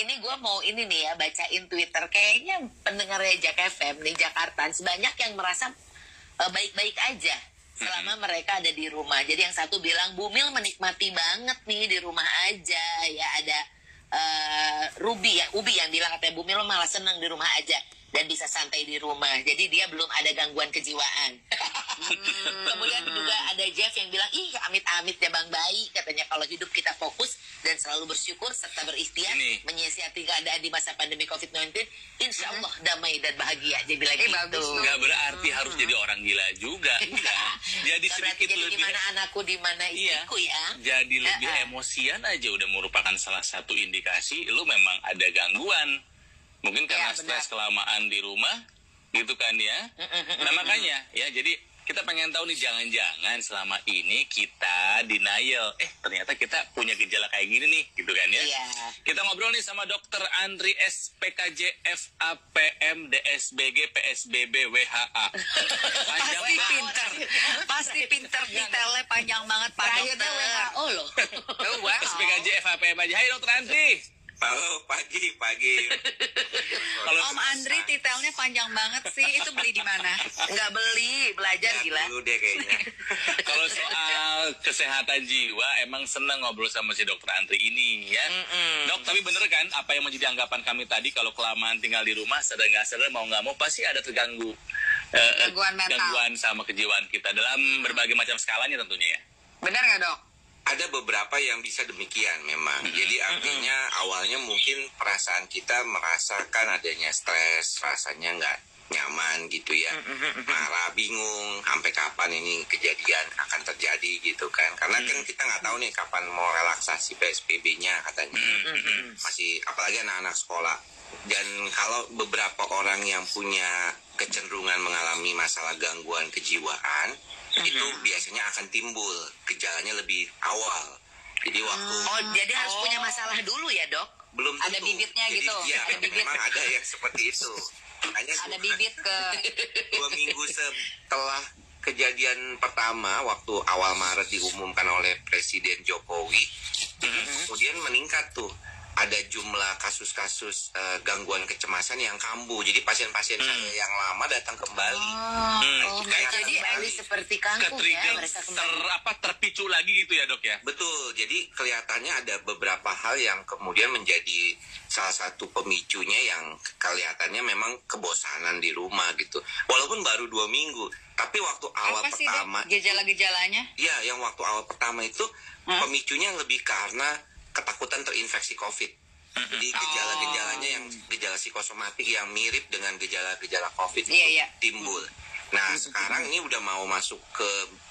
ini gue mau ini nih ya bacain Twitter kayaknya pendengarnya Jack FM nih Jakarta sebanyak yang merasa eh, baik-baik aja selama mereka ada di rumah. Jadi yang satu bilang Bumil menikmati banget nih di rumah aja ya ada eh, Ruby ya Ubi yang bilang katanya Bumil malah seneng di rumah aja dan bisa santai di rumah. Jadi dia belum ada gangguan kejiwaan. Hmm, Kemudian juga ada Jeff yang bilang, ih amit-amit ya Bang Bayi. Katanya kalau hidup kita fokus dan selalu bersyukur serta berikhtiar Ini. menyiasati keadaan di masa pandemi COVID-19, insya Allah damai dan bahagia. Dia bilang Eh, gitu. bagus. Nggak berarti harus jadi orang gila juga. Enggak. Jadi berarti sedikit jadi lebih di mana anakku, di mana Iya. istriku ya. jadi lebih eh. emosian aja udah merupakan salah satu indikasi lu memang ada gangguan. Mungkin karena Iya, stres kelamaan di rumah, gitu kan ya. Nah makanya ya jadi kita pengen tahu nih jangan-jangan selama ini kita denial. Eh ternyata kita punya gejala kayak gini nih, gitu kan ya. Iya. Kita ngobrol nih sama Dokter Andri S PKJ FAPM DSBG PSBB WHA. Panjang Pasti banget. pinter. Pasti pinter detailnya panjang banget Pak Dokter. WHO loh. Oh, wow. SPKJ FAPM aja. Hai Dokter Andri. Halo, pagi, pagi. Kalau Om Andri detailnya panjang banget sih. Itu beli di mana? Nggak beli, belajar Ya, gila. dulu deh kayaknya. kalau soal kesehatan jiwa emang seneng ngobrol sama si dokter Andri ini ya. Dok, tapi bener kan apa yang menjadi anggapan kami tadi kalau kelamaan tinggal di rumah sadar nggak sadar mau nggak mau pasti ada terganggu eh, Gangguan mental. gangguan sama kejiwaan kita dalam berbagai macam skalanya tentunya ya. Bener nggak dok? Ada beberapa yang bisa demikian memang. Jadi artinya awalnya mungkin perasaan kita merasakan adanya stres, rasanya nggak nyaman gitu ya. Marah, bingung, sampai kapan ini kejadian akan terjadi gitu kan. Karena kan kita nggak tahu nih kapan mau relaksasi PSBB-nya katanya. Masih apalagi anak-anak sekolah. Dan kalau beberapa orang yang punya kecenderungan mengalami masalah gangguan kejiwaan, itu biasanya akan timbul gejalanya lebih awal. Jadi waktu Oh, jadi harus punya masalah dulu ya dok? belum Ada tentu. bibitnya Jadi, gitu, Iya, ada bibit. memang ada yang seperti itu. Hanya Ada dua- bibit ke dua minggu setelah kejadian pertama waktu awal Maret diumumkan oleh Presiden Jokowi, kemudian meningkat tuh ada jumlah kasus-kasus eh, gangguan kecemasan yang kambuh. Jadi pasien-pasien saya yang lama datang kembali. Oh, Kayak mereka jadi kembali ada- seperti kangkung ya ter kembali. apa terpicu lagi gitu ya dok ya. Betul, jadi kelihatannya ada beberapa hal yang kemudian menjadi salah satu pemicunya yang kelihatannya memang kebosanan di rumah gitu. Walaupun baru dua minggu, tapi waktu awal apa sih pertama? Gejala-gejalanya? ya yang waktu awal pertama itu pemicunya lebih karena ketakutan terinfeksi COVID. Jadi gejala-gejalanya yang gejala psikosomatik yang mirip dengan gejala-gejala COVID Iya, itu iya. timbul. Nah, sekarang ini udah mau masuk ke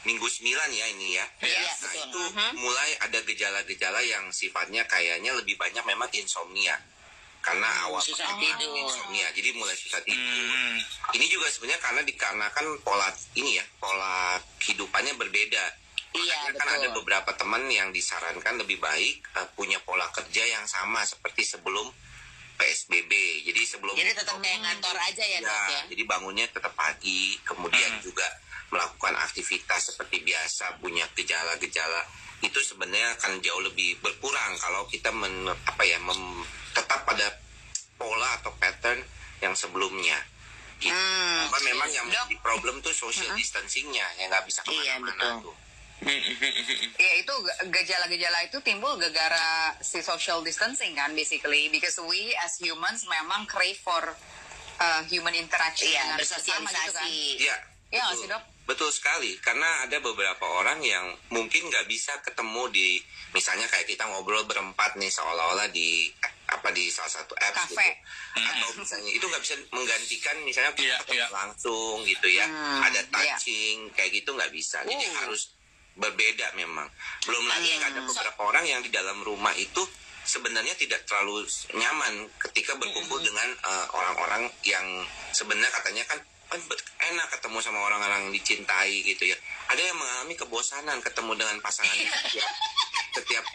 minggu 9 ya ini ya. Iya, nah, betul. itu mulai ada gejala-gejala yang sifatnya kayaknya lebih banyak memang insomnia. Karena awal susah pertama tidur. insomnia, jadi mulai susah tidur. Hmm. Ini juga sebenarnya karena dikarenakan pola ini ya, pola kehidupannya berbeda. Iya, Makanya kan betul. ada beberapa teman yang disarankan lebih baik eh, punya pola kerja yang sama seperti sebelum PSBB. Jadi sebelum Jadi tetap kayak ngantor aja ya dok ya? jadi bangunnya tetap pagi, kemudian Hmm. juga melakukan aktivitas seperti biasa, punya gejala-gejala itu sebenarnya akan jauh lebih berkurang kalau kita men, apa ya mem- tetap pada pola atau pattern yang sebelumnya. Gitu. Hmm. Cuma memang yang menjadi problem tuh social distancingnya yang nggak bisa Iya, ke mana-mana betul. tuh. Ya itu ge- gejala-gejala itu timbul gara-gara si social distancing kan basically because we as humans memang crave for uh, human interaction Iya, dengan sesama gitu kan. bersosialisasi. Iya. Iya nggak betul. sih, Dok? Betul sekali, karena ada beberapa orang yang mungkin nggak bisa ketemu di, misalnya kayak kita ngobrol berempat nih seolah-olah di apa di salah satu apps Kafe. gitu, atau misalnya itu nggak bisa menggantikan misalnya kita ketemu iya. langsung gitu ya, Hmm, ada iya. touching kayak gitu nggak bisa, jadi Uh. harus berbeda memang. Belum lagi Iya. ada beberapa orang yang di dalam rumah itu sebenarnya tidak terlalu nyaman ketika berkumpul dengan uh, orang-orang yang sebenarnya katanya kan kan enak ketemu sama orang-orang yang dicintai gitu ya. Ada yang mengalami kebosanan ketemu dengan pasangannya setiap, setiap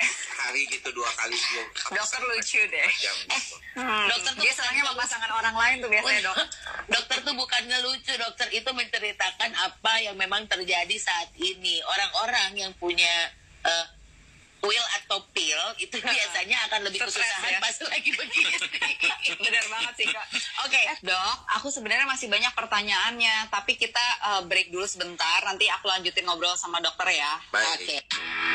hari gitu dua kali dua Dokter lucu deh. jam gitu. Dokter tuh Dia bukan senangnya pasangan orang lain tuh biasanya dok. dokter tuh bukan ngelucu, dokter itu menceritakan apa yang memang terjadi saat ini. Orang-orang yang punya eh, Will atau pil itu biasanya akan lebih Stres kesusahan ya. pas lagi begini. Bener banget sih kak. Oke, dok, aku sebenarnya masih banyak pertanyaannya, tapi kita uh, break dulu sebentar. Nanti aku lanjutin ngobrol sama dokter ya. Baik. Oke. Ini.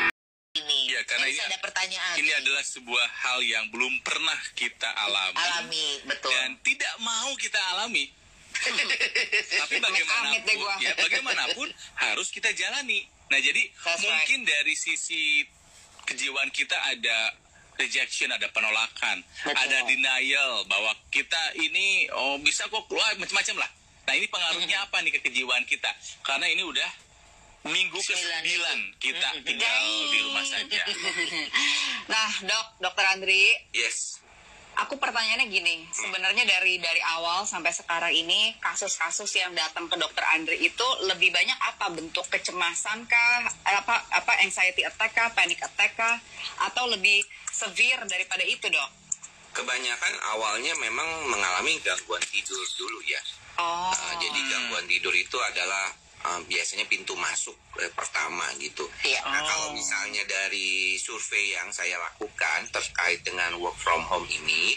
Karena Ini ada pertanyaan. Ini adalah sebuah hal yang belum pernah kita alami. alami, betul. dan tidak mau kita alami. Tapi bagaimanapun, ya bagaimanapun harus kita jalani. Nah jadi That's mungkin dari sisi kejiwaan kita ada rejection, ada penolakan, Betul. ada denial bahwa kita ini oh bisa kok keluar macam-macam lah. Nah ini pengaruhnya Mm-hmm. apa nih ke kejiwaan kita? Karena ini udah minggu ke Sembilan sembilan kita tinggal di rumah saja. Nah, dok, dokter Andri, Yes. aku pertanyaannya gini. Sebenarnya dari dari awal sampai sekarang ini kasus-kasus yang datang ke dokter Andri itu lebih banyak apa bentuk kecemasan kah, apa apa anxiety attack kah, panic attack kah, atau lebih severe daripada itu, dok? Kebanyakan awalnya memang mengalami gangguan tidur dulu ya. Oh. Uh, jadi gangguan tidur itu adalah uh, biasanya pintu masuk eh, pertama gitu. Iya. Nah kalau misalnya dari survei yang saya lakukan terkait dengan work from home ini,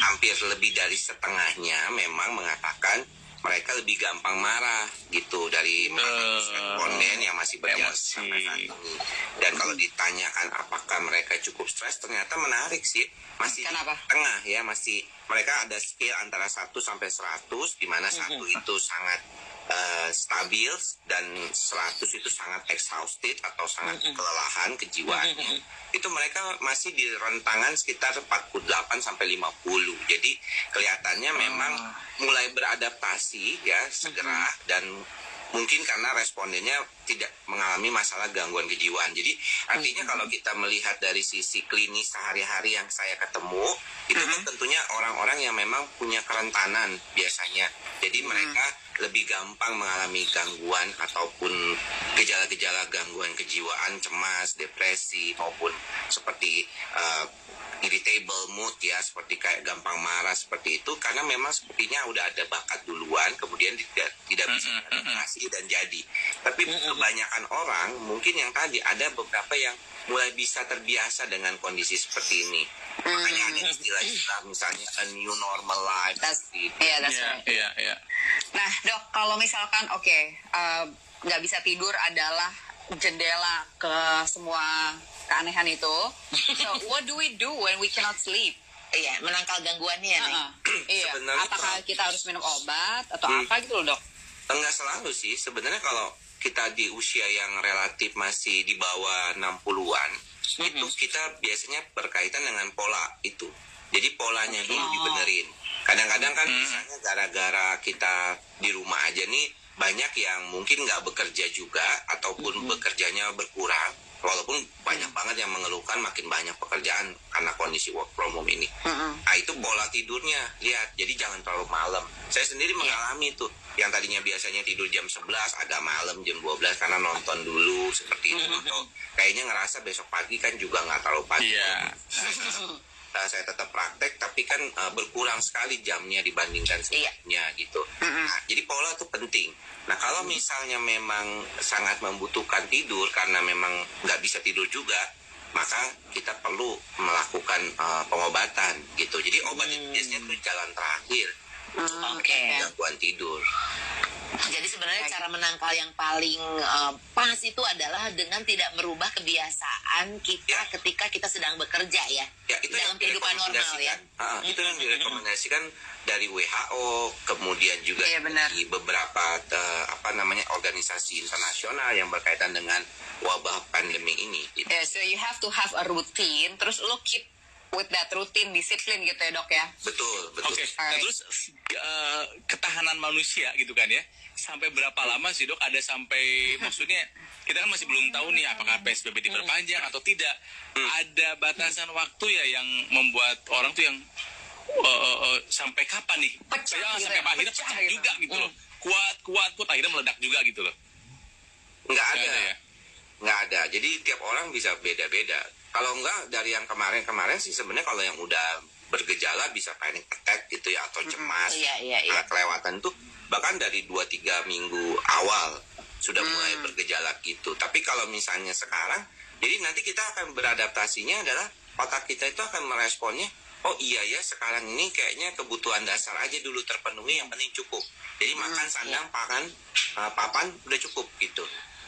hampir lebih dari setengahnya memang mengatakan mereka lebih gampang marah gitu dari Eh, responden yang masih berjalan emosi. sampai saat ini. Dan kalau ditanyakan apakah mereka cukup stres, ternyata menarik sih. Masih Kenapa? tengah ya, masih mereka ada skill antara 1 sampai 100 di mana satu itu sangat eh, stabil dan 100 itu sangat exhausted atau sangat kelelahan kejiwaannya. Itu mereka masih di rentangan sekitar 48 sampai 50. Jadi kelihatannya memang mulai beradaptasi ya segera dan mungkin karena respondennya tidak mengalami masalah gangguan kejiwaan. Jadi artinya kalau kita melihat dari sisi klinis sehari-hari yang saya ketemu, itu kan tentunya orang-orang yang memang punya kerentanan biasanya. Jadi mereka lebih gampang mengalami gangguan ataupun gejala-gejala gangguan kejiwaan, cemas, depresi maupun seperti eh, irritable mood ya seperti kayak gampang marah seperti itu. Karena memang sepertinya udah ada bakat duluan kemudian tidak tidak bisa adaptasi dan jadi. Tapi kebanyakan orang mungkin yang tadi ada beberapa yang mulai bisa terbiasa dengan kondisi seperti ini. Makanya ada istilah-istilah misalnya a new normal life. That's, seperti itu. yeah, that's Iya, right. iya, iya. Nah, dok, kalau misalkan oke uh, nggak bisa tidur adalah jendela ke semua keanehan itu. So, what do we do when we cannot sleep? Iya, menangkal gangguannya nih. Uh-uh. Iya. Sebenarnya Apakah kalau- kita harus minum obat atau Hmm. apa gitu loh, dok? Enggak selalu sih. Sebenarnya kalau kita di usia yang relatif masih di bawah 60-an, itu kita biasanya berkaitan dengan pola itu. Jadi polanya dulu Oh. dibenerin. Kadang-kadang kan misalnya gara-gara kita di rumah aja nih banyak yang mungkin nggak bekerja juga ataupun bekerjanya berkurang. Walaupun banyak banget yang mengeluhkan makin banyak pekerjaan karena kondisi work from home ini. Nah itu pola tidurnya, lihat. Jadi jangan terlalu malam. Saya sendiri mengalami tuh. Yang tadinya biasanya tidur jam 11, agak malam jam 12 karena nonton dulu seperti itu. Atau kayaknya ngerasa besok pagi kan juga nggak terlalu pagi. Iya. Nah, saya tetap praktek tapi kan uh, berkurang sekali jamnya dibandingkan sebelumnya gitu. Nah, jadi pola itu penting. Nah kalau misalnya memang sangat membutuhkan tidur karena memang nggak bisa tidur juga, maka kita perlu melakukan uh, pengobatan gitu. Jadi obat itu biasanya tuh jalan terakhir Oke. gangguan tidur. Jadi sebenarnya cara menangkal yang paling eh, pas itu adalah dengan tidak merubah kebiasaan kita Ya. ketika kita sedang bekerja ya. Ya itu dalam yang kehidupan normal ya. Ah, itu yang direkomendasikan dari WHO, kemudian juga Iya, benar. di beberapa eh, apa namanya organisasi internasional yang berkaitan dengan wabah pandemi ini. Gitu. Yeah, so you have to have a routine, terus lo keep with that routine, disiplin gitu ya, dok ya? Betul, betul. Oke, nah terus eh, ketahanan manusia gitu kan ya, sampai berapa lama sih dok? Ada sampai maksudnya kita kan masih belum tahu nih apakah PSBB diperpanjang atau tidak. Ada batasan waktu ya yang membuat orang tuh yang eh, eh, sampai kapan nih? Pecah Jangan gitu sampai ya, akhirnya pecah pecah gitu. juga gitu loh. Kuat, kuat, kuat akhirnya meledak juga gitu loh. Nggak Nggak ada. ada ya? Nggak ada. Jadi tiap orang bisa beda-beda. Kalau nggak dari yang kemarin-kemarin sih sebenarnya kalau yang udah bergejala bisa panic attack gitu ya atau cemas. Iya, iya, iya. Karena kelewatan tuh bahkan dari 2-3 minggu awal sudah mulai bergejala gitu. Tapi kalau misalnya sekarang Jadi nanti kita akan beradaptasinya adalah otak kita itu akan meresponnya, oh iya ya sekarang ini kayaknya kebutuhan dasar aja dulu terpenuhi, yang penting cukup. Jadi makan, sandang, pangan, uh, papan udah cukup gitu.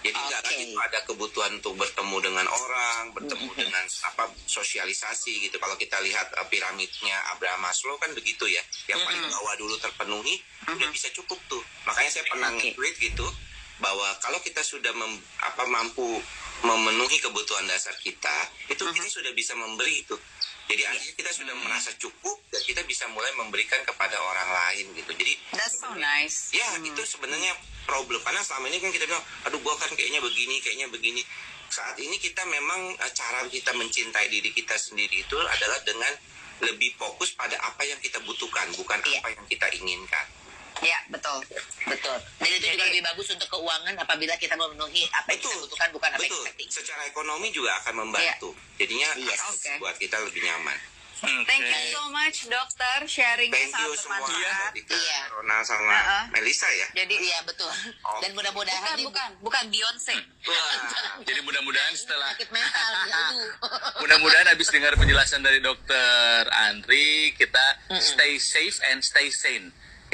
Jadi nggak lagi tuh ada kebutuhan untuk bertemu dengan orang, bertemu dengan apa sosialisasi gitu. Kalau kita lihat uh, piramidnya Abraham Maslow kan begitu ya. Yang paling bawah dulu terpenuhi, udah bisa cukup tuh. Makanya saya pernah Oke. nge-tweet gitu bahwa kalau kita sudah mem- apa mampu memenuhi kebutuhan dasar kita, itu kita sudah bisa memberi itu. Jadi artinya kita sudah merasa cukup dan kita bisa mulai memberikan kepada orang lain gitu. Jadi That's so nice. Ya, itu sebenarnya problem karena selama ini kan kita bilang, aduh gua kan kayaknya begini, kayaknya begini. Saat ini kita memang eh, cara kita mencintai diri kita sendiri itu adalah dengan lebih fokus pada apa yang kita butuhkan, bukan Iya. apa yang kita inginkan. Ya, betul. Betul. Dan itu juga lebih bagus untuk keuangan apabila kita memenuhi apa yang kita butuhkan bukan apa yang betul. kita ingin. Secara ekonomi juga akan membantu. Jadinya Yes. akan Oke. buat kita lebih nyaman. Thank you so much dokter sharingnya Thank you sangat semua. bermanfaat. Dika, Iya. Ronald sama Uh-uh. Melisa ya. Jadi Iya betul. Oh. Dan mudah-mudahan bukan bukan bukan Beyonce. Wah. Jadi mudah-mudahan setelah sakit mental ya lu. mudah-mudahan habis dengar penjelasan dari dokter Andri kita stay safe and stay sane.